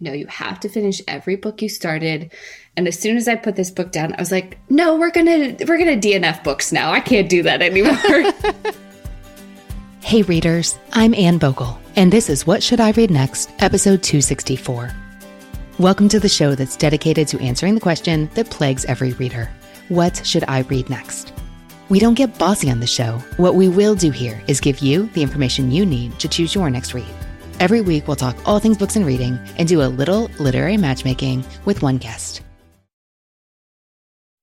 no, you have to finish every book you started. And as soon as I put this book down, I was like, no, we're gonna we're gonna DNF books now. I can't do that anymore. hey readers, I'm Anne Bogel, and this is What Should I Read Next, episode 264. Welcome to the show that's dedicated to answering the question that plagues every reader. What should I read next? We don't get bossy on the show. What we will do here is give you the information you need to choose your next read. Every week, we'll talk all things books and reading and do a little literary matchmaking with one guest.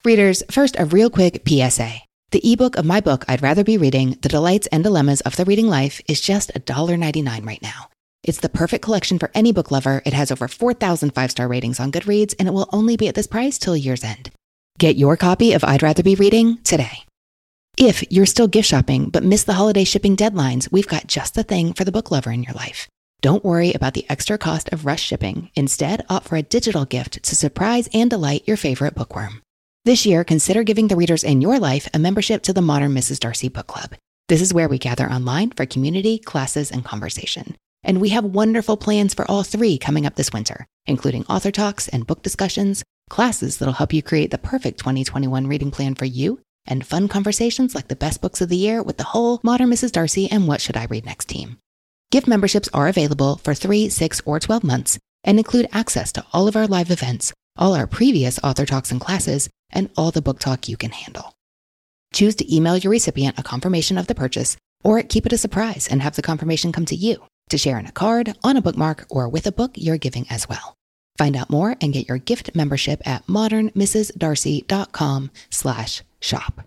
Readers, first, a real quick PSA. The ebook of my book, I'd Rather Be Reading The Delights and Dilemmas of the Reading Life, is just $1.99 right now. It's the perfect collection for any book lover. It has over 4,000 five star ratings on Goodreads, and it will only be at this price till year's end. Get your copy of I'd Rather Be Reading today. If you're still gift shopping but miss the holiday shipping deadlines, we've got just the thing for the book lover in your life. Don't worry about the extra cost of rush shipping. Instead, opt for a digital gift to surprise and delight your favorite bookworm. This year, consider giving the readers in your life a membership to the Modern Mrs. Darcy Book Club. This is where we gather online for community, classes, and conversation. And we have wonderful plans for all three coming up this winter, including author talks and book discussions, classes that'll help you create the perfect 2021 reading plan for you, and fun conversations like the best books of the year with the whole Modern Mrs. Darcy and What Should I Read Next team. Gift memberships are available for 3, 6, or 12 months and include access to all of our live events, all our previous author talks and classes, and all the book talk you can handle. Choose to email your recipient a confirmation of the purchase or keep it a surprise and have the confirmation come to you to share in a card, on a bookmark, or with a book you're giving as well. Find out more and get your gift membership at modernmrsdarcy.com slash shop.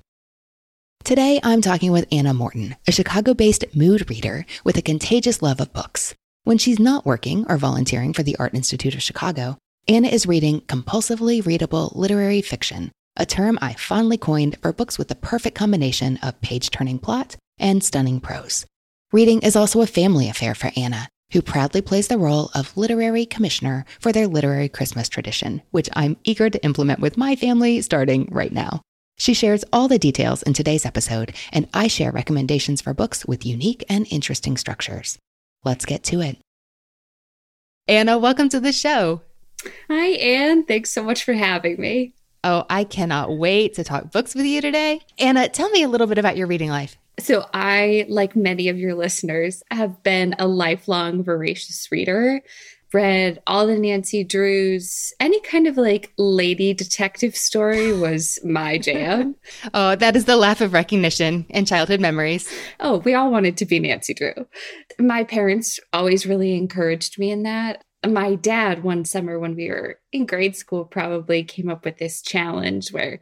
Today, I'm talking with Anna Morton, a Chicago based mood reader with a contagious love of books. When she's not working or volunteering for the Art Institute of Chicago, Anna is reading compulsively readable literary fiction, a term I fondly coined for books with the perfect combination of page turning plot and stunning prose. Reading is also a family affair for Anna, who proudly plays the role of literary commissioner for their literary Christmas tradition, which I'm eager to implement with my family starting right now. She shares all the details in today's episode, and I share recommendations for books with unique and interesting structures. Let's get to it. Anna, welcome to the show. Hi, Anne. Thanks so much for having me. Oh, I cannot wait to talk books with you today. Anna, tell me a little bit about your reading life. So, I, like many of your listeners, have been a lifelong voracious reader read all the Nancy Drews, any kind of like lady detective story was my jam. oh, that is the laugh of recognition and childhood memories. Oh, we all wanted to be Nancy Drew. My parents always really encouraged me in that. My dad, one summer when we were in grade school, probably came up with this challenge where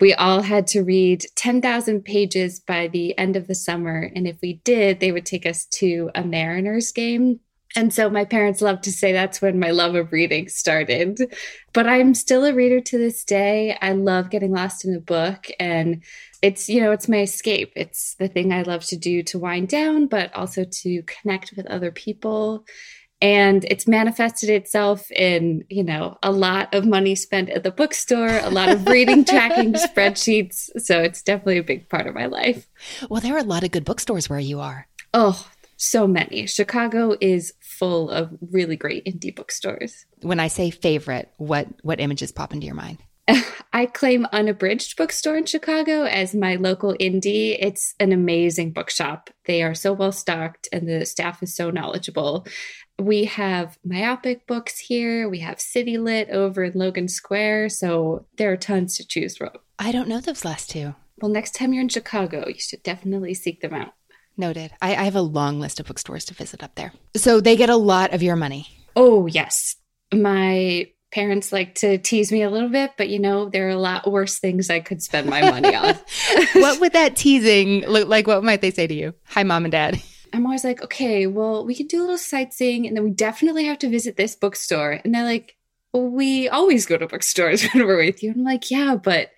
we all had to read 10,000 pages by the end of the summer. And if we did, they would take us to a Mariners game and so my parents love to say that's when my love of reading started. But I'm still a reader to this day. I love getting lost in a book and it's, you know, it's my escape. It's the thing I love to do to wind down, but also to connect with other people. And it's manifested itself in, you know, a lot of money spent at the bookstore, a lot of reading tracking spreadsheets. So it's definitely a big part of my life. Well, there are a lot of good bookstores where you are. Oh, so many. Chicago is full of really great indie bookstores. When I say favorite, what what images pop into your mind? I claim Unabridged Bookstore in Chicago as my local indie. It's an amazing bookshop. They are so well stocked and the staff is so knowledgeable. We have myopic books here. We have City Lit over in Logan Square. So there are tons to choose from. I don't know those last two. Well, next time you're in Chicago, you should definitely seek them out. Noted. I, I have a long list of bookstores to visit up there. So they get a lot of your money. Oh, yes. My parents like to tease me a little bit, but you know, there are a lot worse things I could spend my money on. what would that teasing look like? What might they say to you? Hi, mom and dad. I'm always like, okay, well, we could do a little sightseeing and then we definitely have to visit this bookstore. And they're like, well, we always go to bookstores when we're with you. I'm like, yeah, but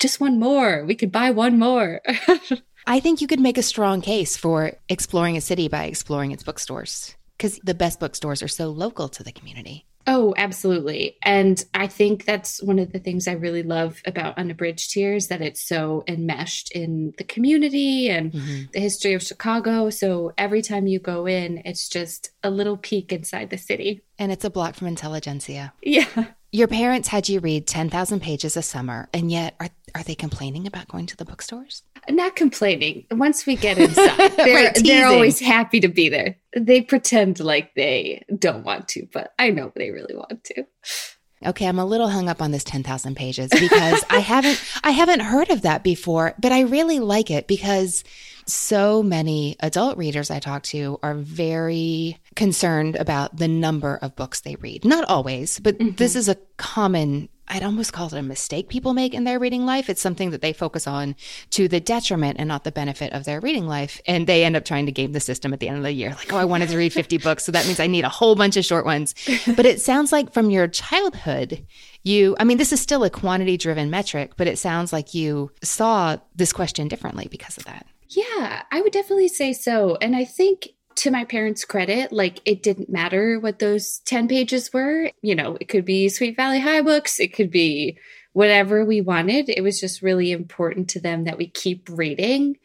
just one more. We could buy one more. I think you could make a strong case for exploring a city by exploring its bookstores because the best bookstores are so local to the community. Oh, absolutely. And I think that's one of the things I really love about Unabridged here is that it's so enmeshed in the community and mm-hmm. the history of Chicago. So every time you go in, it's just a little peek inside the city. And it's a block from intelligentsia. Yeah. Your parents had you read 10,000 pages a summer, and yet are, are they complaining about going to the bookstores? Not complaining. Once we get inside, they're, right, they're always happy to be there. They pretend like they don't want to, but I know they really want to. Okay, I'm a little hung up on this 10,000 pages because I haven't I haven't heard of that before, but I really like it because so many adult readers I talk to are very concerned about the number of books they read. Not always, but mm-hmm. this is a common I'd almost call it a mistake people make in their reading life. It's something that they focus on to the detriment and not the benefit of their reading life. And they end up trying to game the system at the end of the year. Like, oh, I wanted to read 50 books. So that means I need a whole bunch of short ones. But it sounds like from your childhood, you, I mean, this is still a quantity driven metric, but it sounds like you saw this question differently because of that. Yeah, I would definitely say so. And I think to my parents' credit, like it didn't matter what those 10 pages were. You know, it could be Sweet Valley High books, it could be whatever we wanted. It was just really important to them that we keep reading.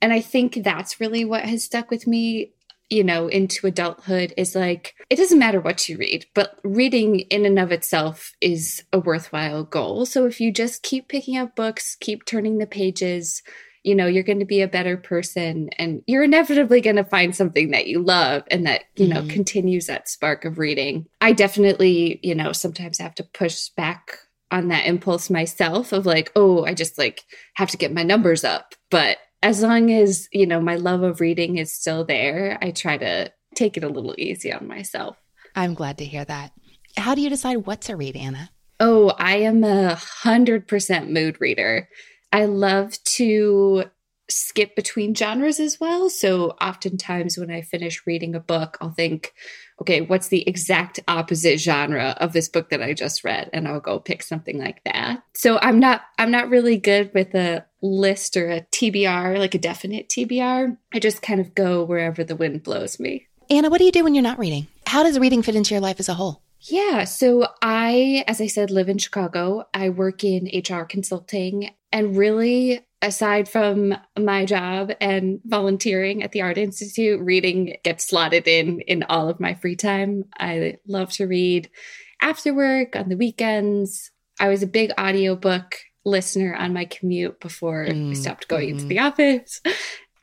And I think that's really what has stuck with me you know, into adulthood is like, it doesn't matter what you read, but reading in and of itself is a worthwhile goal. So if you just keep picking up books, keep turning the pages, you know you're going to be a better person and you're inevitably going to find something that you love and that you know mm-hmm. continues that spark of reading. I definitely you know sometimes have to push back on that impulse myself of like oh i just like have to get my numbers up. But as long as you know my love of reading is still there i try to take it a little easy on myself. I'm glad to hear that. How do you decide what to read anna? Oh i am a hundred percent mood reader I love to skip between genres as well. So oftentimes when I finish reading a book, I'll think, okay, what's the exact opposite genre of this book that I just read? And I'll go pick something like that. So I'm not I'm not really good with a list or a TBR, like a definite TBR. I just kind of go wherever the wind blows me. Anna, what do you do when you're not reading? How does reading fit into your life as a whole? Yeah, so I, as I said, live in Chicago. I work in HR consulting and really, aside from my job and volunteering at the Art Institute, reading gets slotted in in all of my free time. I love to read after work, on the weekends. I was a big audiobook listener on my commute before mm, I stopped going mm. into the office.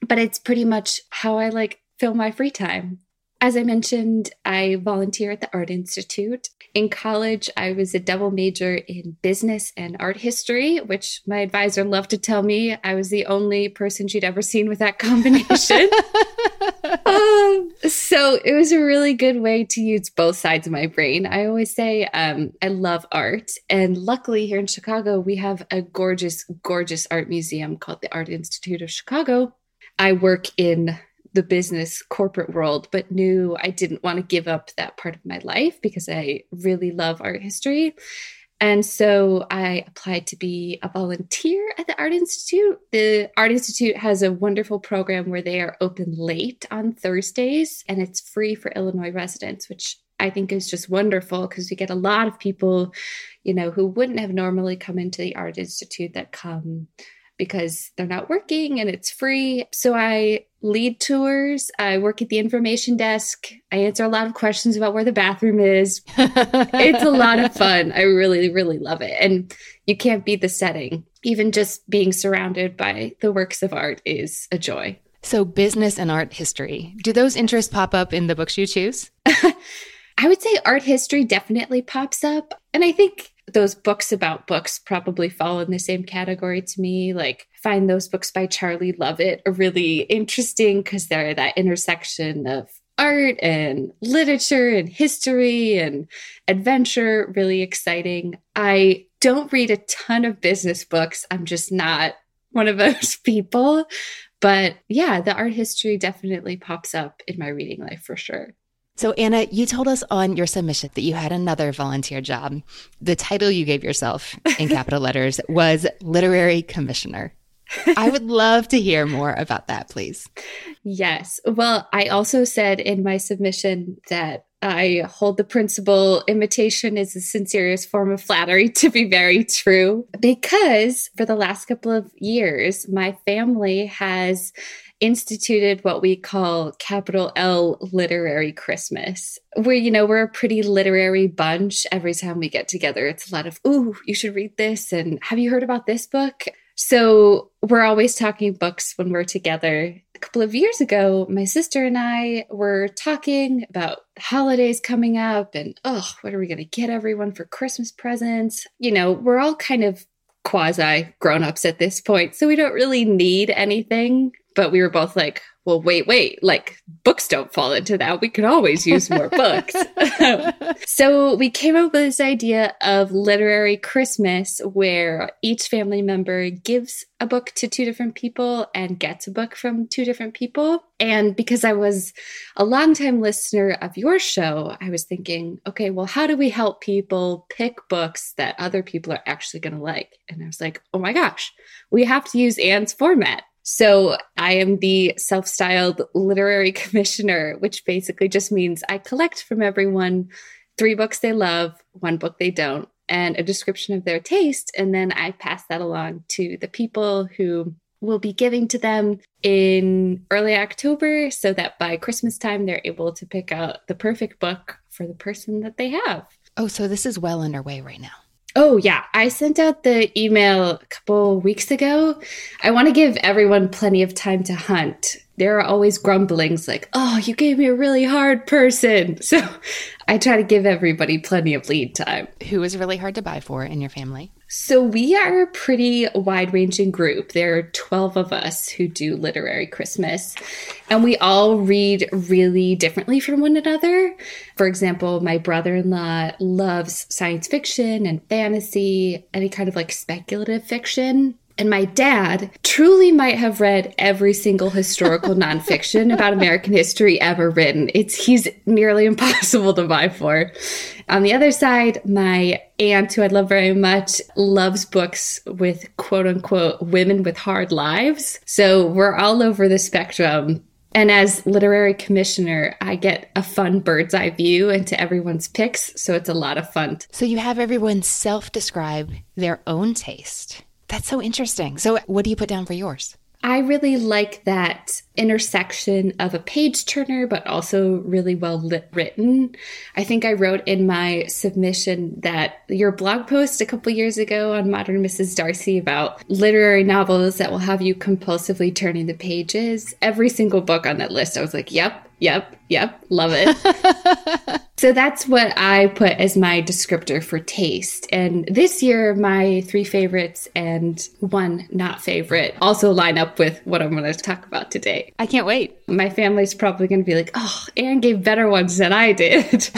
But it's pretty much how I like fill my free time. As I mentioned, I volunteer at the Art Institute. In college, I was a double major in business and art history, which my advisor loved to tell me I was the only person she'd ever seen with that combination. um, so it was a really good way to use both sides of my brain. I always say um, I love art. And luckily, here in Chicago, we have a gorgeous, gorgeous art museum called the Art Institute of Chicago. I work in the business corporate world, but knew I didn't want to give up that part of my life because I really love art history. And so I applied to be a volunteer at the Art Institute. The Art Institute has a wonderful program where they are open late on Thursdays and it's free for Illinois residents, which I think is just wonderful because we get a lot of people, you know, who wouldn't have normally come into the Art Institute that come because they're not working and it's free. So I lead tours. I work at the information desk. I answer a lot of questions about where the bathroom is. it's a lot of fun. I really, really love it. And you can't beat the setting. Even just being surrounded by the works of art is a joy. So, business and art history, do those interests pop up in the books you choose? I would say art history definitely pops up. And I think those books about books probably fall in the same category to me. Like, find those books by Charlie Lovett are really interesting because they're that intersection of art and literature and history and adventure, really exciting. I don't read a ton of business books. I'm just not one of those people. But yeah, the art history definitely pops up in my reading life for sure. So, Anna, you told us on your submission that you had another volunteer job. The title you gave yourself in capital letters was literary commissioner. I would love to hear more about that, please. Yes. Well, I also said in my submission that I hold the principle imitation is the sincerest form of flattery to be very true because for the last couple of years, my family has instituted what we call capital L literary Christmas. Where, you know, we're a pretty literary bunch. Every time we get together, it's a lot of, ooh, you should read this. And have you heard about this book? So we're always talking books when we're together. A couple of years ago, my sister and I were talking about holidays coming up and, oh, what are we going to get everyone for Christmas presents? You know, we're all kind of quasi grown ups at this point, so we don't really need anything but we were both like, well, wait, wait, like books don't fall into that. We could always use more books. so we came up with this idea of literary Christmas where each family member gives a book to two different people and gets a book from two different people. And because I was a longtime listener of your show, I was thinking, okay, well, how do we help people pick books that other people are actually going to like? And I was like, oh my gosh, we have to use Anne's format. So I am the self styled literary commissioner, which basically just means I collect from everyone three books they love, one book they don't, and a description of their taste. And then I pass that along to the people who will be giving to them in early October so that by Christmas time they're able to pick out the perfect book for the person that they have. Oh, so this is well underway right now. Oh, yeah. I sent out the email a couple weeks ago. I want to give everyone plenty of time to hunt. There are always grumblings like, oh, you gave me a really hard person. So I try to give everybody plenty of lead time. Who is really hard to buy for in your family? So we are a pretty wide ranging group. There are 12 of us who do literary Christmas, and we all read really differently from one another. For example, my brother in law loves science fiction and fantasy, any kind of like speculative fiction. And my dad truly might have read every single historical nonfiction about American history ever written. It's he's nearly impossible to buy for. On the other side, my aunt, who I love very much, loves books with quote unquote women with hard lives. So we're all over the spectrum. And as literary commissioner, I get a fun bird's eye view into everyone's picks. So it's a lot of fun. So you have everyone self describe their own taste. That's so interesting. So, what do you put down for yours? I really like that intersection of a page turner, but also really well lit- written. I think I wrote in my submission that your blog post a couple years ago on Modern Mrs. Darcy about literary novels that will have you compulsively turning the pages. Every single book on that list, I was like, yep, Yep, yep, love it. so that's what I put as my descriptor for taste. And this year, my three favorites and one not favorite also line up with what I'm going to talk about today. I can't wait. My family's probably going to be like, oh, Anne gave better ones than I did.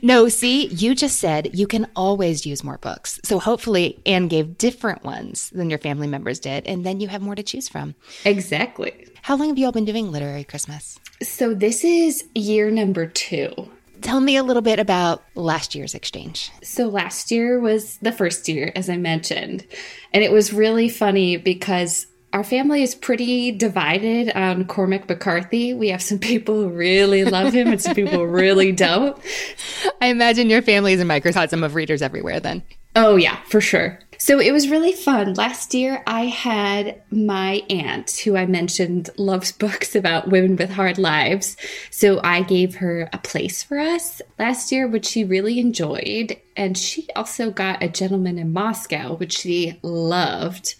no, see, you just said you can always use more books. So hopefully, Anne gave different ones than your family members did, and then you have more to choose from. Exactly. How long have you all been doing Literary Christmas? So, this is year number two. Tell me a little bit about last year's exchange. So, last year was the first year, as I mentioned. And it was really funny because our family is pretty divided on Cormac McCarthy. We have some people who really love him and some people who really don't. I imagine your family is a microcosm of readers everywhere then. Oh, yeah, for sure. So it was really fun. Last year, I had my aunt, who I mentioned loves books about women with hard lives. So I gave her a place for us last year, which she really enjoyed. And she also got a gentleman in Moscow, which she loved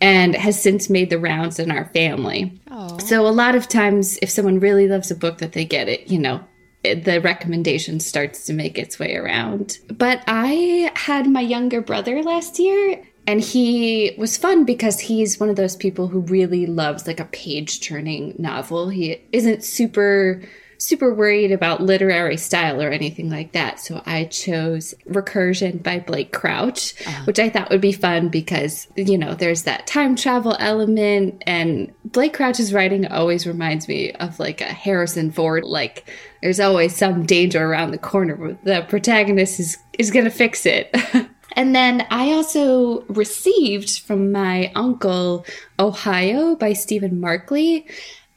and has since made the rounds in our family. So a lot of times, if someone really loves a book that they get it, you know, the recommendation starts to make its way around. But I had my younger brother last year and he was fun because he's one of those people who really loves like a page turning novel. He isn't super super worried about literary style or anything like that. So I chose Recursion by Blake Crouch, uh-huh. which I thought would be fun because, you know, there's that time travel element. And Blake Crouch's writing always reminds me of like a Harrison Ford, like there's always some danger around the corner. The protagonist is, is going to fix it. And then I also received from my uncle Ohio by Stephen Markley,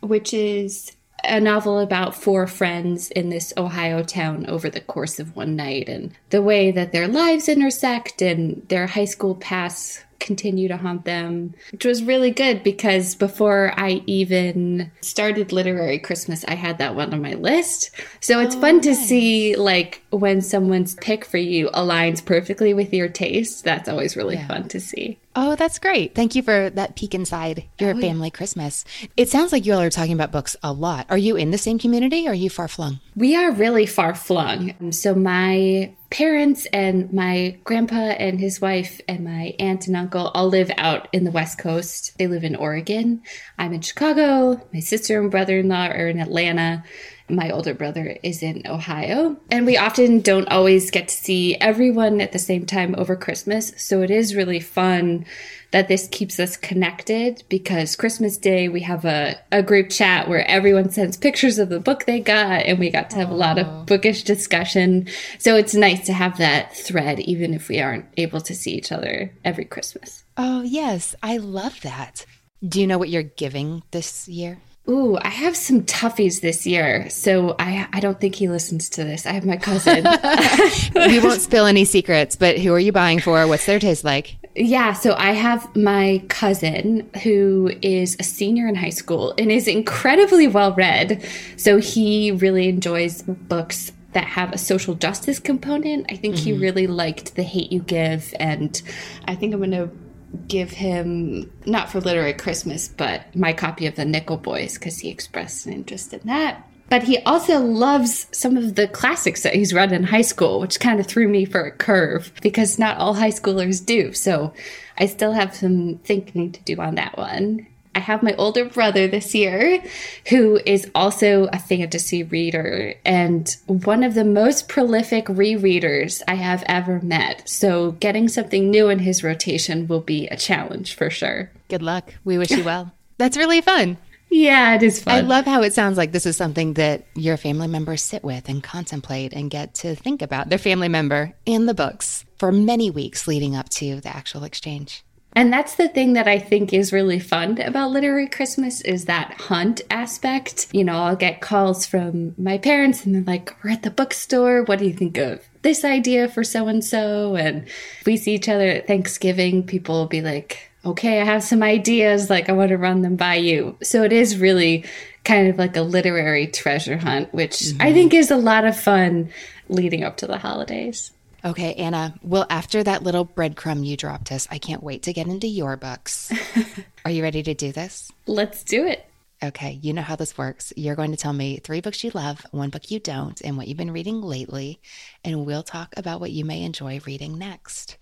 which is a novel about four friends in this Ohio town over the course of one night and the way that their lives intersect and their high school paths continue to haunt them, which was really good because before I even started Literary Christmas, I had that one on my list. So it's oh, fun to see like when someone's pick for you aligns perfectly with your taste. That's always really yeah. fun to see. Oh, that's great. Thank you for that peek inside your oh, family yeah. Christmas. It sounds like you all are talking about books a lot. Are you in the same community or are you far flung? We are really far flung. So my parents and my grandpa and his wife and my aunt and uncle all live out in the West Coast. They live in Oregon. I'm in Chicago. My sister and brother in law are in Atlanta. My older brother is in Ohio. And we often don't always get to see everyone at the same time over Christmas. So it is really fun that this keeps us connected because Christmas Day we have a, a group chat where everyone sends pictures of the book they got and we got to have Aww. a lot of bookish discussion. So it's nice to have that thread even if we aren't able to see each other every Christmas. Oh, yes. I love that. Do you know what you're giving this year? Ooh, I have some toughies this year. So I I don't think he listens to this. I have my cousin. we won't spill any secrets, but who are you buying for? What's their taste like? Yeah, so I have my cousin who is a senior in high school and is incredibly well read. So he really enjoys books that have a social justice component. I think mm-hmm. he really liked The Hate You Give and I think I'm going to give him not for literary Christmas, but my copy of the Nickel Boys because he expressed an interest in that. But he also loves some of the classics that he's read in high school, which kind of threw me for a curve because not all high schoolers do. So I still have some thinking to do on that one. I have my older brother this year who is also a fantasy reader and one of the most prolific rereaders I have ever met. So getting something new in his rotation will be a challenge for sure. Good luck. We wish you well. That's really fun. Yeah, it is fun. I love how it sounds like this is something that your family members sit with and contemplate and get to think about their family member and the books for many weeks leading up to the actual exchange. And that's the thing that I think is really fun about Literary Christmas is that hunt aspect. You know, I'll get calls from my parents and they're like, we're at the bookstore. What do you think of this idea for so and so? And we see each other at Thanksgiving, people will be like, okay, I have some ideas. Like, I want to run them by you. So it is really kind of like a literary treasure hunt, which mm-hmm. I think is a lot of fun leading up to the holidays. Okay, Anna. Well, after that little breadcrumb you dropped us, I can't wait to get into your books. Are you ready to do this? Let's do it. Okay, you know how this works. You're going to tell me three books you love, one book you don't, and what you've been reading lately, and we'll talk about what you may enjoy reading next.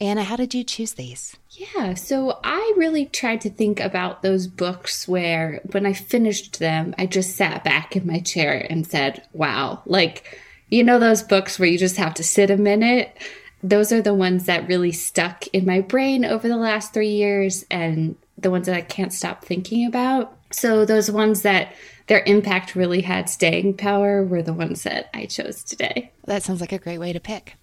Anna, how did you choose these? Yeah, so I really tried to think about those books where when I finished them, I just sat back in my chair and said, wow, like you know, those books where you just have to sit a minute? Those are the ones that really stuck in my brain over the last three years and the ones that I can't stop thinking about. So, those ones that their impact really had staying power were the ones that I chose today. That sounds like a great way to pick.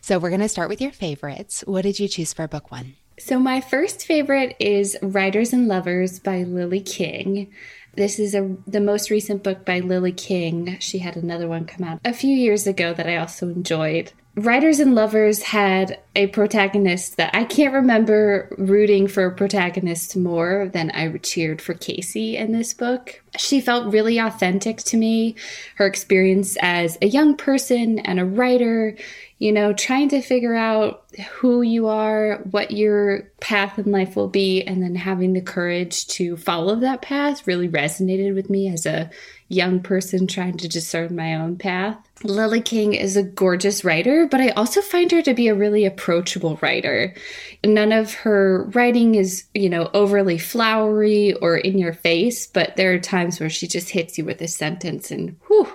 So, we're going to start with your favorites. What did you choose for book one? So, my first favorite is Writers and Lovers by Lily King. This is a the most recent book by Lily King. She had another one come out a few years ago that I also enjoyed. Writers and Lovers had a protagonist that I can't remember rooting for a protagonist more than I cheered for Casey in this book. She felt really authentic to me. Her experience as a young person and a writer, you know, trying to figure out who you are, what your path in life will be, and then having the courage to follow that path really resonated with me as a young person trying to discern my own path. Lily King is a gorgeous writer, but I also find her to be a really approachable writer. None of her writing is, you know, overly flowery or in your face, but there are times where she just hits you with a sentence and whew,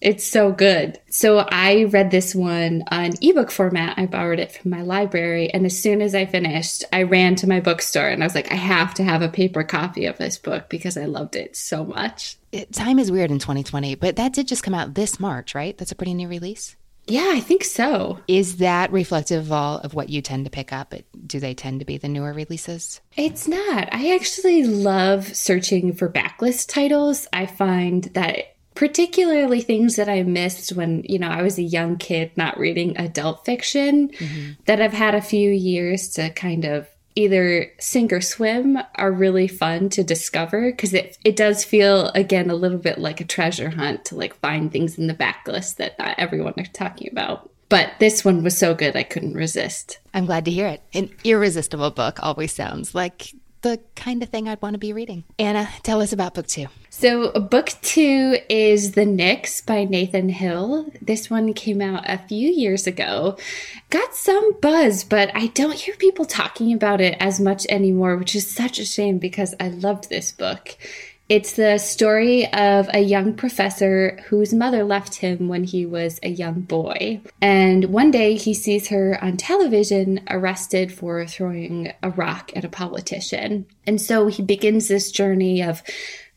it's so good. So I read this one uh, on ebook format. I borrowed it from my library. And as soon as I finished, I ran to my bookstore and I was like, I have to have a paper copy of this book because I loved it so much. It, time is weird in 2020, but that did just come out this March, right? That's a pretty new release. Yeah, I think so. Is that reflective of all of what you tend to pick up? Do they tend to be the newer releases? It's not. I actually love searching for backlist titles. I find that particularly things that I missed when, you know, I was a young kid not reading adult fiction mm-hmm. that I've had a few years to kind of either sink or swim are really fun to discover because it, it does feel again a little bit like a treasure hunt to like find things in the backlist that not everyone are talking about. But this one was so good i couldn't resist. I'm glad to hear it. An irresistible book always sounds like the kind of thing I'd want to be reading. Anna, tell us about book two. So, book two is The Nix by Nathan Hill. This one came out a few years ago. Got some buzz, but I don't hear people talking about it as much anymore, which is such a shame because I loved this book. It's the story of a young professor whose mother left him when he was a young boy. And one day he sees her on television arrested for throwing a rock at a politician. And so he begins this journey of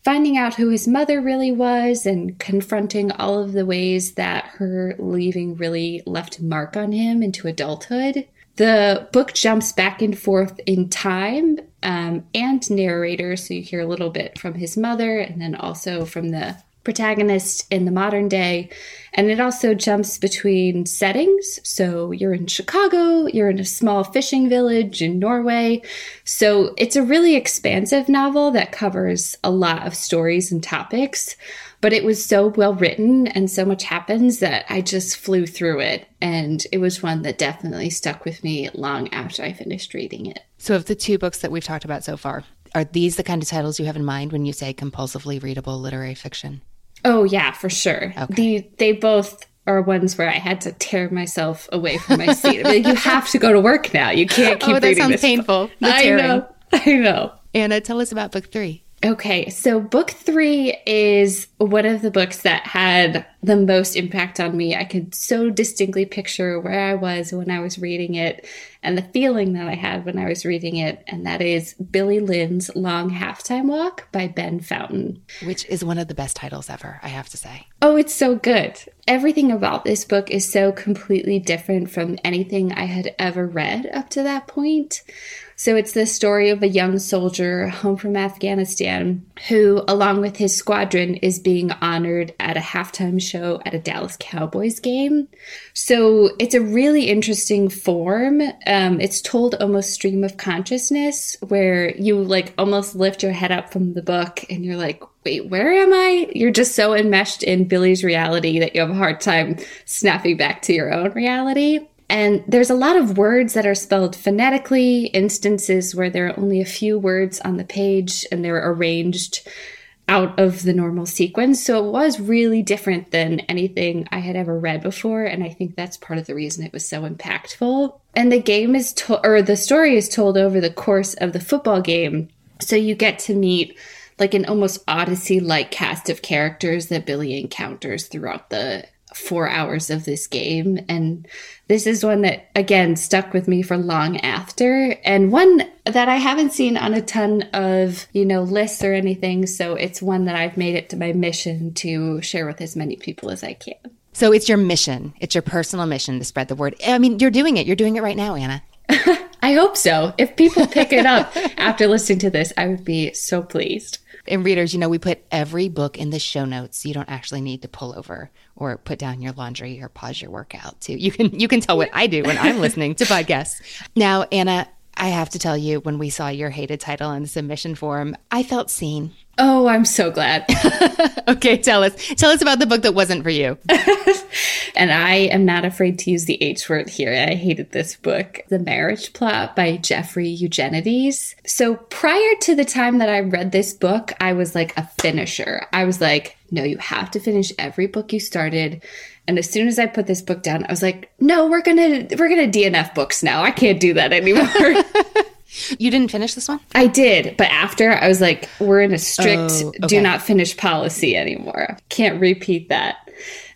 finding out who his mother really was and confronting all of the ways that her leaving really left a mark on him into adulthood. The book jumps back and forth in time um, and narrator, so you hear a little bit from his mother and then also from the protagonist in the modern day. And it also jumps between settings. So you're in Chicago, you're in a small fishing village in Norway. So it's a really expansive novel that covers a lot of stories and topics but it was so well written and so much happens that I just flew through it. And it was one that definitely stuck with me long after I finished reading it. So, of the two books that we've talked about so far, are these the kind of titles you have in mind when you say compulsively readable literary fiction? Oh, yeah, for sure. Okay. The, they both are ones where I had to tear myself away from my seat. I mean, you have to go to work now. You can't oh, keep oh, that reading sounds this. painful. I know. I know. Anna, tell us about book three. Okay, so book three is one of the books that had the most impact on me. I could so distinctly picture where I was when I was reading it and the feeling that I had when I was reading it, and that is Billy Lynn's Long Halftime Walk by Ben Fountain. Which is one of the best titles ever, I have to say. Oh, it's so good. Everything about this book is so completely different from anything I had ever read up to that point. So it's the story of a young soldier home from Afghanistan who, along with his squadron, is being honored at a halftime show at a Dallas Cowboys game. So it's a really interesting form. Um, it's told almost stream of consciousness, where you like almost lift your head up from the book and you're like, wait, where am I? You're just so enmeshed in Billy's reality that you have a hard time snapping back to your own reality. And there's a lot of words that are spelled phonetically, instances where there are only a few words on the page and they're arranged out of the normal sequence. So it was really different than anything I had ever read before. And I think that's part of the reason it was so impactful. And the game is told, or the story is told over the course of the football game. So you get to meet like an almost Odyssey like cast of characters that Billy encounters throughout the four hours of this game. And this is one that, again, stuck with me for long after, and one that I haven't seen on a ton of, you know, lists or anything. So it's one that I've made it to my mission to share with as many people as I can. So it's your mission, it's your personal mission to spread the word. I mean, you're doing it. You're doing it right now, Anna. I hope so. If people pick it up after listening to this, I would be so pleased. And readers, you know, we put every book in the show notes. So you don't actually need to pull over or put down your laundry or pause your workout too. You can you can tell what I do when I'm listening to podcasts. Now, Anna, I have to tell you, when we saw your hated title in the submission form, I felt seen. Oh, I'm so glad. okay, tell us. Tell us about the book that wasn't for you. and I am not afraid to use the H word here. I hated this book, The Marriage Plot by Jeffrey Eugenides. So prior to the time that I read this book, I was like a finisher. I was like, no, you have to finish every book you started. And as soon as I put this book down, I was like, no, we're gonna we're gonna DNF books now. I can't do that anymore. You didn't finish this one? I did, but after I was like, we're in a strict oh, okay. do not finish policy anymore. Can't repeat that.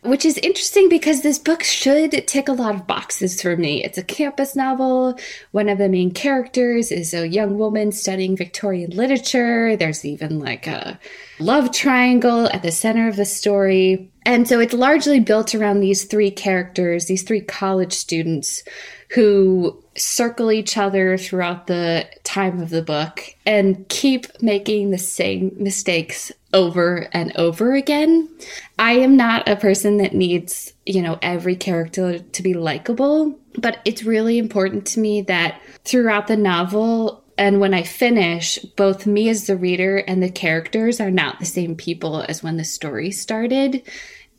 Which is interesting because this book should tick a lot of boxes for me. It's a campus novel. One of the main characters is a young woman studying Victorian literature. There's even like a love triangle at the center of the story. And so it's largely built around these three characters, these three college students who circle each other throughout the time of the book and keep making the same mistakes over and over again. I am not a person that needs, you know, every character to be likable, but it's really important to me that throughout the novel, and when I finish, both me as the reader and the characters are not the same people as when the story started.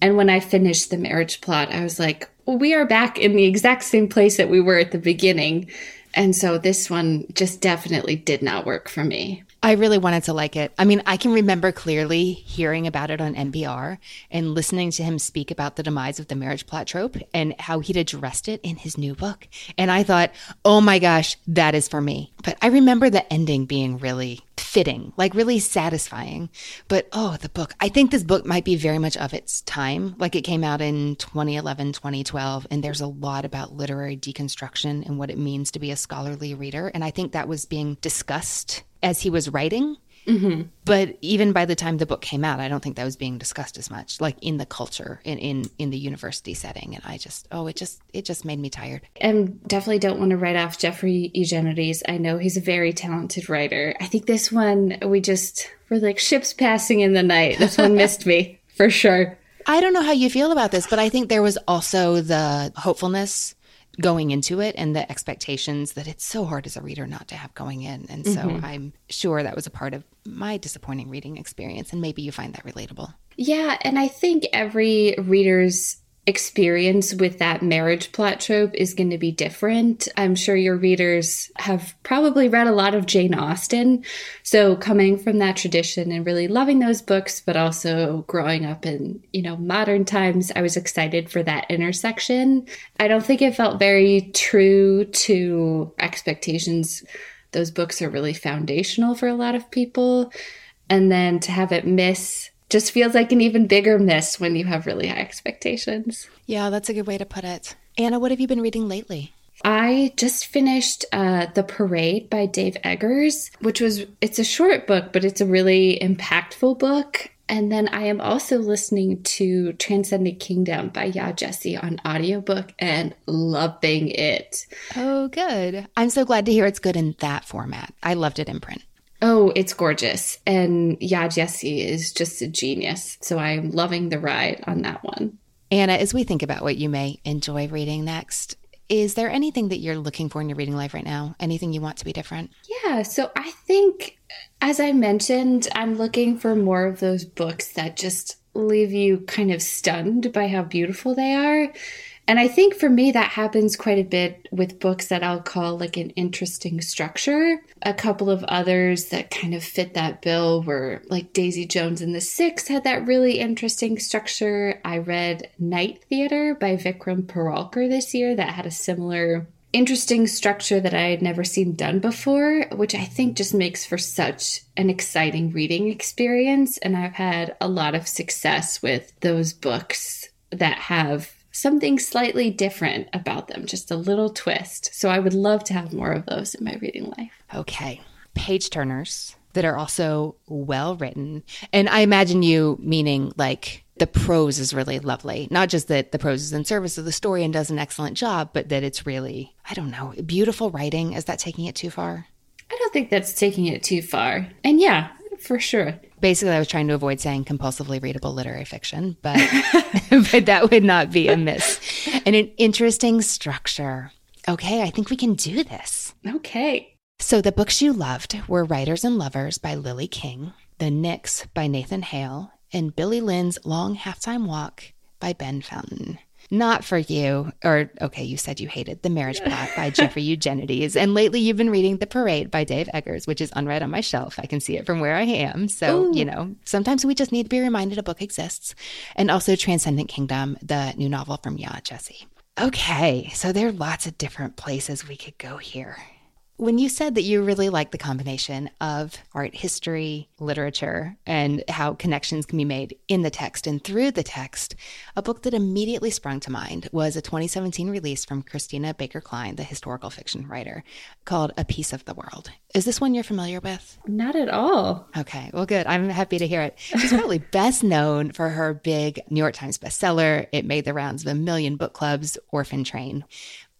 And when I finished the marriage plot, I was like, we are back in the exact same place that we were at the beginning. And so this one just definitely did not work for me. I really wanted to like it. I mean, I can remember clearly hearing about it on NPR and listening to him speak about the demise of the marriage plot trope and how he'd addressed it in his new book. And I thought, oh my gosh, that is for me. But I remember the ending being really fitting, like really satisfying. But oh, the book. I think this book might be very much of its time. Like it came out in 2011, 2012, and there's a lot about literary deconstruction and what it means to be a scholarly reader. And I think that was being discussed as he was writing. Mm-hmm. But even by the time the book came out, I don't think that was being discussed as much, like in the culture, in in in the university setting. And I just, oh, it just it just made me tired. And definitely don't want to write off Jeffrey Eugenides. I know he's a very talented writer. I think this one we just were like ships passing in the night. This one missed me for sure. I don't know how you feel about this, but I think there was also the hopefulness going into it and the expectations that it's so hard as a reader not to have going in. And so mm-hmm. I'm sure that was a part of my disappointing reading experience. And maybe you find that relatable. Yeah. And I think every reader's experience with that marriage plot trope is going to be different. I'm sure your readers have probably read a lot of Jane Austen. So coming from that tradition and really loving those books, but also growing up in, you know, modern times, I was excited for that intersection. I don't think it felt very true to expectations. Those books are really foundational for a lot of people. And then to have it miss just feels like an even bigger miss when you have really high expectations. Yeah, that's a good way to put it. Anna, what have you been reading lately? I just finished uh, The Parade by Dave Eggers, which was, it's a short book, but it's a really impactful book. And then I am also listening to Transcendent Kingdom by Yaa Gyasi on audiobook and loving it. Oh, good. I'm so glad to hear it's good in that format. I loved it in print. Oh, it's gorgeous. And Yaa Gyasi is just a genius. So I'm loving the ride on that one. Anna, as we think about what you may enjoy reading next, is there anything that you're looking for in your reading life right now? Anything you want to be different? Yeah. So I think, as I mentioned, I'm looking for more of those books that just leave you kind of stunned by how beautiful they are. And I think for me, that happens quite a bit with books that I'll call like an interesting structure. A couple of others that kind of fit that bill were like Daisy Jones and the Six had that really interesting structure. I read Night Theater by Vikram Paralkar this year that had a similar interesting structure that I had never seen done before, which I think just makes for such an exciting reading experience. And I've had a lot of success with those books that have something slightly different about them, just a little twist. So I would love to have more of those in my reading life. Okay. Page turners that are also well written. And I imagine you meaning like the prose is really lovely. Not just that the prose is in service of the story and does an excellent job, but that it's really, I don't know, beautiful writing. Is that taking it too far? I don't think that's taking it too far. And yeah, for sure. Basically, I was trying to avoid saying compulsively readable literary fiction, but but that would not be a miss. And an interesting structure. Okay, I think we can do this. Okay. So the books you loved were Writers and Lovers by Lily King, The Nix by Nathan Hale, and Billy Lynn's Long Halftime Walk by Ben Fountain. Not for you. Or, okay, you said you hated The Marriage Plot by Jeffrey Eugenides. And lately you've been reading The Parade by Dave Eggers, which is unread on my shelf. I can see it from where I am. So, Ooh. you know, sometimes we just need to be reminded a book exists. And also Transcendent Kingdom, the new novel from Yaa Gyasi. Okay, so there are lots of different places we could go here. When you said that you really like the combination of art history, literature, and how connections can be made in the text and through the text, a book that immediately sprung to mind was a 2017 release from Christina Baker Kline, the historical fiction writer, called A Piece of the World. Is this one you're familiar with? Not at all. Okay, well, good. I'm happy to hear it. She's probably best known for her big New York Times bestseller. It made the rounds of a million book clubs, Orphan Train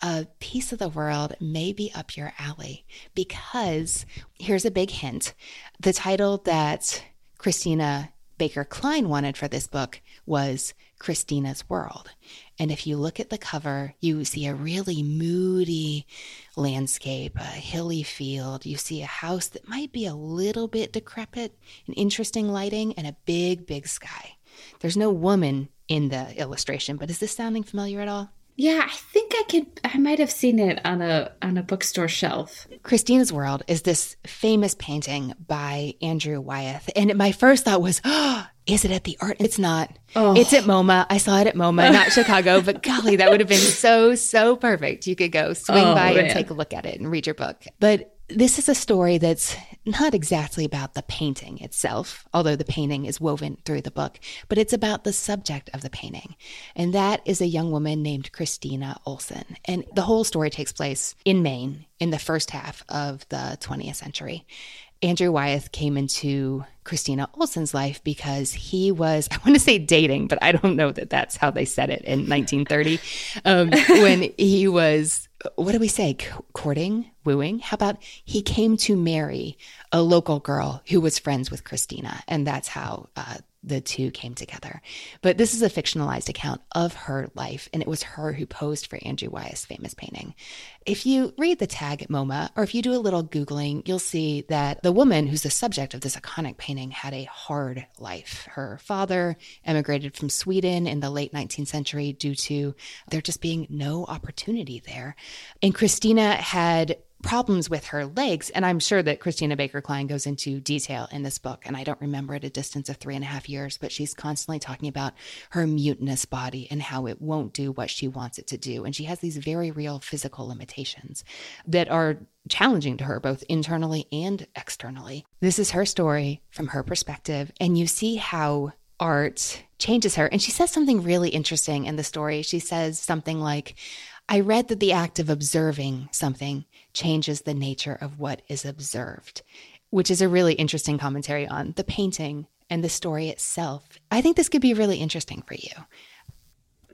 a piece of the world may be up your alley because here's a big hint. The title that Christina Baker Kline wanted for this book was Christina's World. And if you look at the cover, you see a really moody landscape, a hilly field. You see a house that might be a little bit decrepit, an interesting lighting, and a big, big sky. There's no woman in the illustration, but is this sounding familiar at all? Yeah, I think I could I might have seen it on a on a bookstore shelf. Christina's World is this famous painting by Andrew Wyeth. And my first thought was, oh, is it at the art? It's not. Oh. It's at MoMA. I saw it at MoMA, not Chicago, but golly, that would have been so, so perfect. You could go swing oh, by man. and take a look at it and read your book. But this is a story that's not exactly about the painting itself, although the painting is woven through the book, but it's about the subject of the painting. And that is a young woman named Christina Olson. And the whole story takes place in Maine in the first half of the 20th century. Andrew Wyeth came into Christina Olson's life because he was, I want to say dating, but I don't know that that's how they said it in 1930, um, when he was, what do we say, courting, wooing? How about he came to marry a local girl who was friends with Christina? And that's how uh, the two came together. But this is a fictionalized account of her life, and it was her who posed for Andrew Wyeth's famous painting. If you read the tag at MoMA, or if you do a little Googling, you'll see that the woman who's the subject of this iconic painting had a hard life. Her father emigrated from Sweden in the late 19th century due to there just being no opportunity there. And Christina had problems with her legs. And I'm sure that Christina Baker Kline goes into detail in this book. And I don't remember at a distance of three and a half years, but she's constantly talking about her mutinous body and how it won't do what she wants it to do. And she has these very real physical limitations that are challenging to her, both internally and externally. This is her story from her perspective. And you see how art changes her. And she says something really interesting in the story. She says something like, I read that the act of observing something changes the nature of what is observed, which is a really interesting commentary on the painting and the story itself. I think this could be really interesting for you.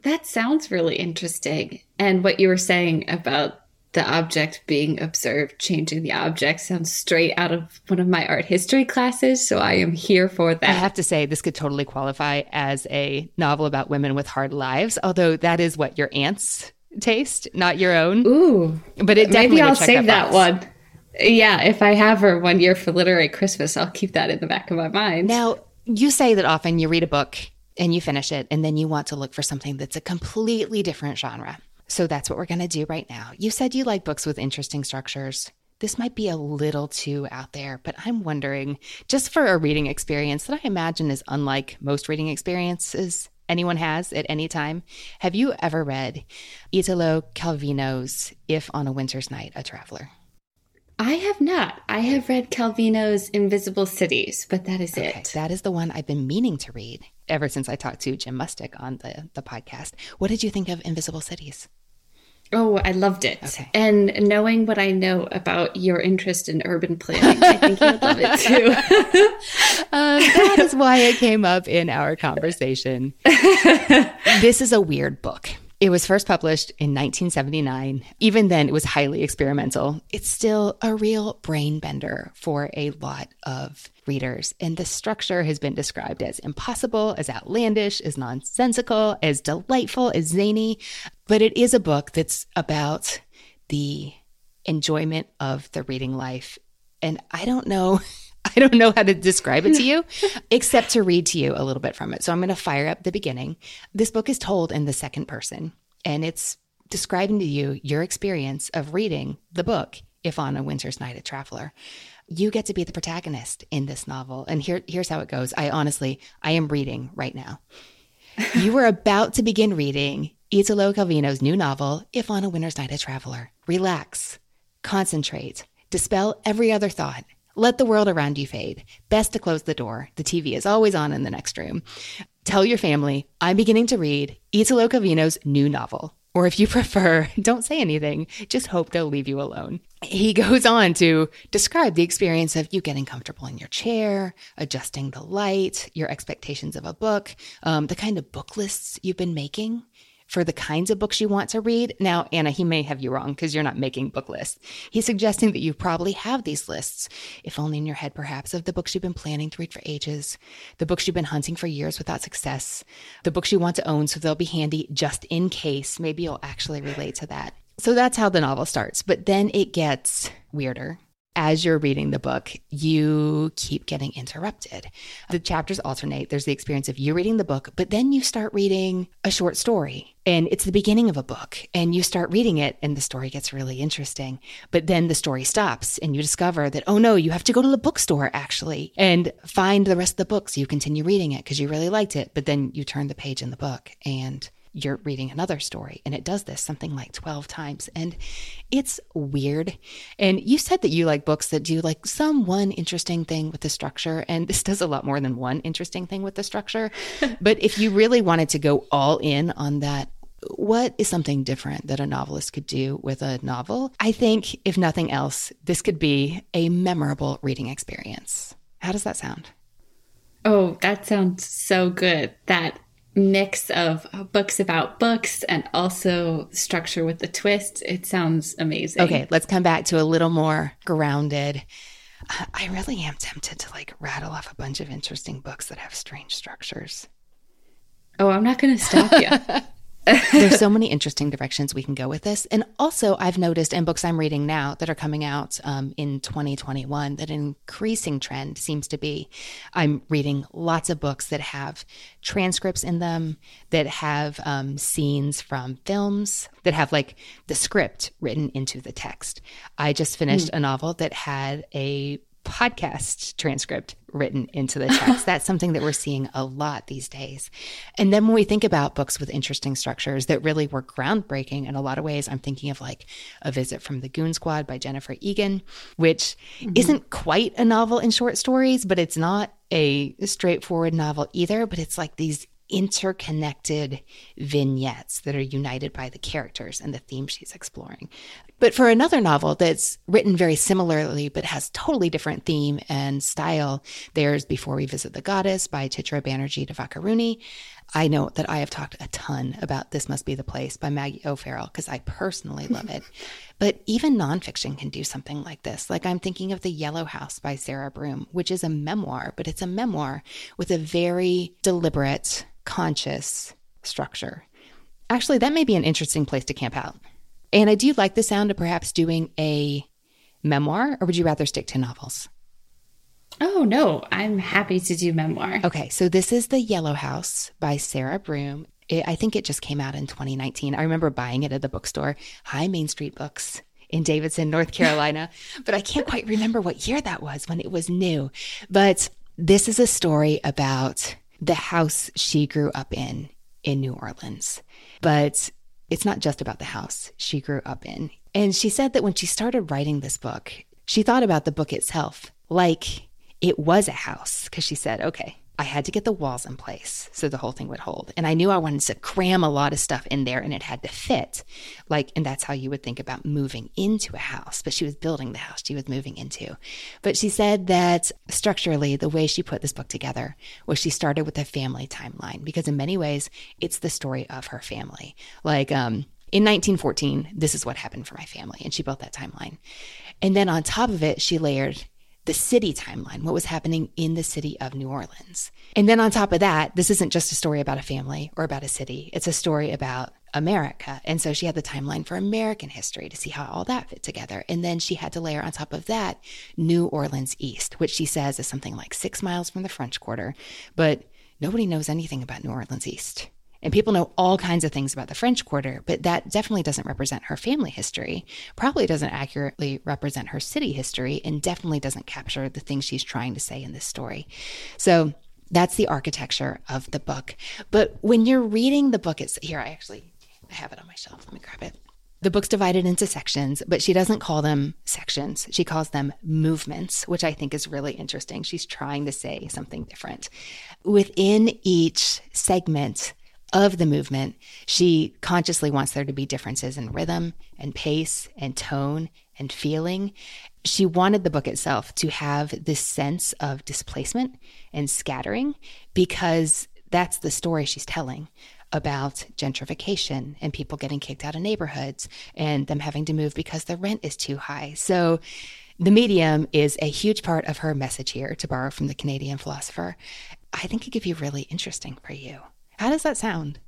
That sounds really interesting. And what you were saying about the object being observed, changing the object sounds straight out of one of my art history classes. So I am here for that. I have to say, this could totally qualify as a novel about women with hard lives, although that is what your aunts taste, not your own. Ooh, but it maybe I'll save that, that one. Yeah, if I have her one year for literary Christmas, I'll keep that in the back of my mind. Now, you say that often you read a book and you finish it, and then you want to look for something that's a completely different genre. So that's what we're going to do right now. You said you like books with interesting structures. This might be a little too out there, but I'm wondering just for a reading experience that I imagine is unlike most reading experiences, anyone has at any time. Have you ever read Italo Calvino's If on a Winter's Night, a Traveler? I have not. I have read Calvino's Invisible Cities, but that is okay, it. That is the one I've been meaning to read ever since I talked to Jim Mustich on the, the podcast. What did you think of Invisible Cities? Oh, I loved it. Okay. And knowing what I know about your interest in urban planning, I think you would love it too. um, that is why it came up in our conversation. this is a weird book. It was first published in 1979. Even then, it was highly experimental. It's still a real brain bender for a lot of readers. And the structure has been described as impossible, as outlandish, as nonsensical, as delightful, as zany. But it is a book that's about the enjoyment of the reading life. And I don't know. I don't know how to describe it to you except to read to you a little bit from it. So I'm going to fire up the beginning. This book is told in the second person, and it's describing to you your experience of reading the book, If on a Winter's Night a Traveler you get to be the protagonist in this novel. And here, here's how it goes. I honestly, I am reading right now. you are about to begin reading Italo Calvino's new novel, If on a Winter's Night a Traveler. Relax, concentrate, Dispel every other thought. Let the world around you fade. Best to close the door. The TV is always on in the next room. Tell your family, I'm beginning to read Italo Calvino's new novel. Or if you prefer, don't say anything, just hope they'll leave you alone. He goes on to describe the experience of you getting comfortable in your chair, adjusting the light, your expectations of a book, um, the kind of book lists you've been making for the kinds of books you want to read. Now, Anna, he may have you wrong because you're not making book lists. He's suggesting that you probably have these lists, if only in your head, perhaps, of the books you've been planning to read for ages, the books you've been hunting for years without success, the books you want to own so they'll be handy just in case. Maybe you'll actually relate to that. So that's how the novel starts. But then it gets weirder as you're reading the book, you keep getting interrupted. The chapters alternate. There's the experience of you reading the book, but then you start reading a short story and it's the beginning of a book and you start reading it and the story gets really interesting. But then the story stops and you discover that, oh no, you have to go to the bookstore actually and find the rest of the book so you continue reading it because you really liked it. But then you turn the page in the book and you're reading another story. And it does this something like 12 times. And it's weird. And you said that you like books that do like some one interesting thing with the structure. And this does a lot more than one interesting thing with the structure. but if you really wanted to go all in on that, what is something different that a novelist could do with a novel? I think, if nothing else, this could be a memorable reading experience. How does that sound? Oh, that sounds so good. That mix of books about books and also structure with the twist. It sounds amazing. Okay, let's come back to a little more grounded. Uh, I really am tempted to like rattle off a bunch of interesting books that have strange structures. Oh, I'm not going to stop you. There's so many interesting directions we can go with this. And also, I've noticed in books I'm reading now that are coming out um, in 2021 that an increasing trend seems to be I'm reading lots of books that have transcripts in them, that have um, scenes from films, that have like the script written into the text. I just finished mm. a novel that had a podcast transcript written into the text. That's something that we're seeing a lot these days. And then when we think about books with interesting structures that really were groundbreaking in a lot of ways, I'm thinking of like A Visit from the Goon Squad by Jennifer Egan, which mm-hmm. isn't quite a novel in short stories, but it's not a straightforward novel either, but it's like these interconnected vignettes that are united by the characters and the theme she's exploring. But for another novel that's written very similarly but has totally different theme and style, there's Before We Visit the Goddess by Chitra Banerjee Divakaruni. I know that I have talked a ton about This Must Be the Place by Maggie O'Farrell because I personally love it. But even nonfiction can do something like this. Like I'm thinking of The Yellow House by Sarah Broom, which is a memoir, but it's a memoir with a very deliberate conscious structure. Actually, that may be an interesting place to camp out. And I do like the sound of perhaps doing a memoir, or would you rather stick to novels? Oh, no, I'm happy to do memoir. Okay, so this is The Yellow House by Sarah Broom. It, I think it just came out in 2019. I remember buying it at the bookstore, High Main Street Books in Davidson, North Carolina, but I can't quite remember what year that was when it was new. But this is a story about the house she grew up in in New Orleans. But it's not just about the house she grew up in. And she said that when she started writing this book, she thought about the book itself like it was a house because she said, okay, I had to get the walls in place so the whole thing would hold. And I knew I wanted to cram a lot of stuff in there and it had to fit. Like, and that's how you would think about moving into a house. But she was building the house she was moving into. But she said that structurally, the way she put this book together was she started with a family timeline because in many ways, it's the story of her family. Like, um, in 1914, this is what happened for my family. And she built that timeline. And then on top of it, she layered the city timeline, what was happening in the city of New Orleans. And then on top of that, this isn't just a story about a family or about a city, it's a story about America. And so she had the timeline for American history to see how all that fit together. And then she had to layer on top of that New Orleans East, which she says is something like six miles from the French Quarter. But nobody knows anything about New Orleans East. And people know all kinds of things about the French Quarter, but that definitely doesn't represent her family history, probably doesn't accurately represent her city history, and definitely doesn't capture the things she's trying to say in this story. So that's the architecture of the book. But when you're reading the book, it's here, I actually I have it on my shelf. Let me grab it. The book's divided into sections, but she doesn't call them sections. She calls them movements, which I think is really interesting. She's trying to say something different. Within each segment, of the movement, she consciously wants there to be differences in rhythm and pace and tone and feeling. She wanted the book itself to have this sense of displacement and scattering because that's the story she's telling about gentrification and people getting kicked out of neighborhoods and them having to move because the rent is too high. So the medium is a huge part of her message here, to borrow from the Canadian philosopher. I think it could be really interesting for you. How does that sound?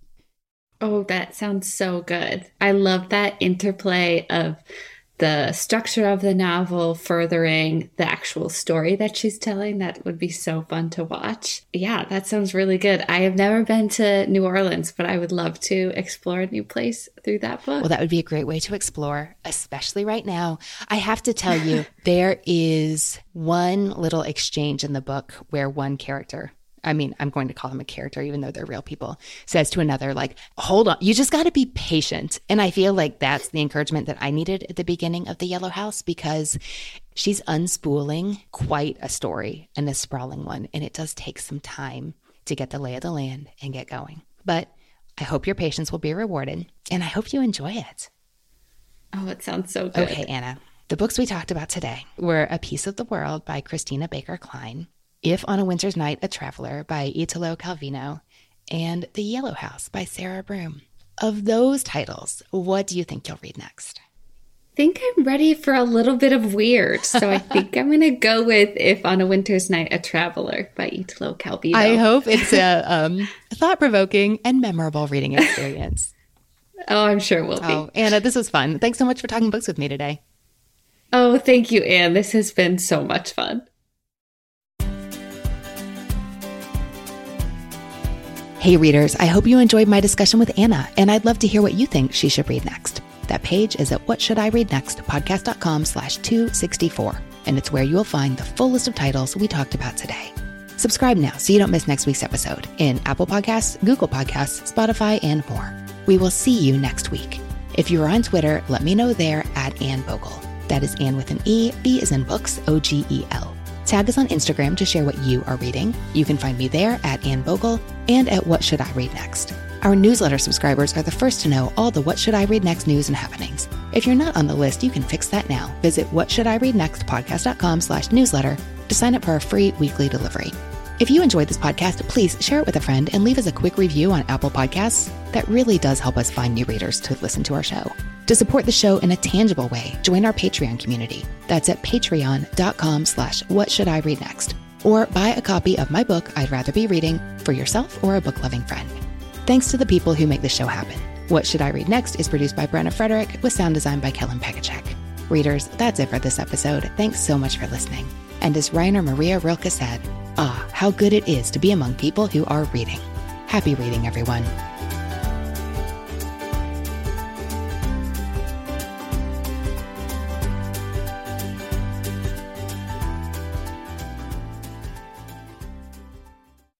Oh, that sounds so good. I love that interplay of the structure of the novel furthering the actual story that she's telling. That would be so fun to watch. Yeah, that sounds really good. I have never been to New Orleans, but I would love to explore a new place through that book. Well, that would be a great way to explore, especially right now. I have to tell you, there is one little exchange in the book where one character I mean, I'm going to call them a character, even though they're real people, says to another, like, hold on, you just got to be patient. And I feel like that's the encouragement that I needed at the beginning of The Yellow House because she's unspooling quite a story and a sprawling one. And it does take some time to get the lay of the land and get going. But I hope your patience will be rewarded and I hope you enjoy it. Oh, it sounds so good. Okay, Anna. The books we talked about today were A Piece of the World by Christina Baker Kline, if on a Winter's Night, a Traveler by Italo Calvino, and The Yellow House by Sarah Broom. Of those titles, what do you think you'll read next? I think I'm ready for a little bit of weird. So I think I'm going to go with If on a Winter's Night, a Traveler by Italo Calvino. I hope it's a um, thought provoking and memorable reading experience. oh, I'm sure it will be. Oh, Anna, this was fun. Thanks so much for talking books with me today. Oh, thank you, Anne. This has been so much fun. Hey, readers, I hope you enjoyed my discussion with Anna, and I'd love to hear what you think she should read next. That page is at whatshouldireadnextpodcast.com slash 264, and it's where you will find the full list of titles we talked about today. Subscribe now so you don't miss next week's episode in Apple Podcasts, Google Podcasts, Spotify, and more. We will see you next week. If you are on Twitter, let me know there at Anne Bogel. That is Ann with an E, B is in books, O G E L. Tag us on Instagram to share what you are reading. You can find me there at Anne Bogel and at What Should I Read Next. Our newsletter subscribers are the first to know all the What Should I Read Next news and happenings. If you're not on the list, you can fix that now. Visit whatshouldireadnextpodcast.com slash newsletter to sign up for our free weekly delivery. If you enjoyed this podcast, please share it with a friend and leave us a quick review on Apple Podcasts. That really does help us find new readers to listen to our show. To support the show in a tangible way, join our Patreon community. That's at patreon.com slash what should I read next. Or buy a copy of my book, I'd Rather Be Reading, for yourself or a book loving friend. Thanks to the people who make the show happen. What Should I Read Next is produced by Brenna Frederick with sound design by Kellen Pekacek. Readers, that's it for this episode. Thanks so much for listening. And as Rainer Maria Rilke said, ah, how good it is to be among people who are reading. Happy reading, everyone.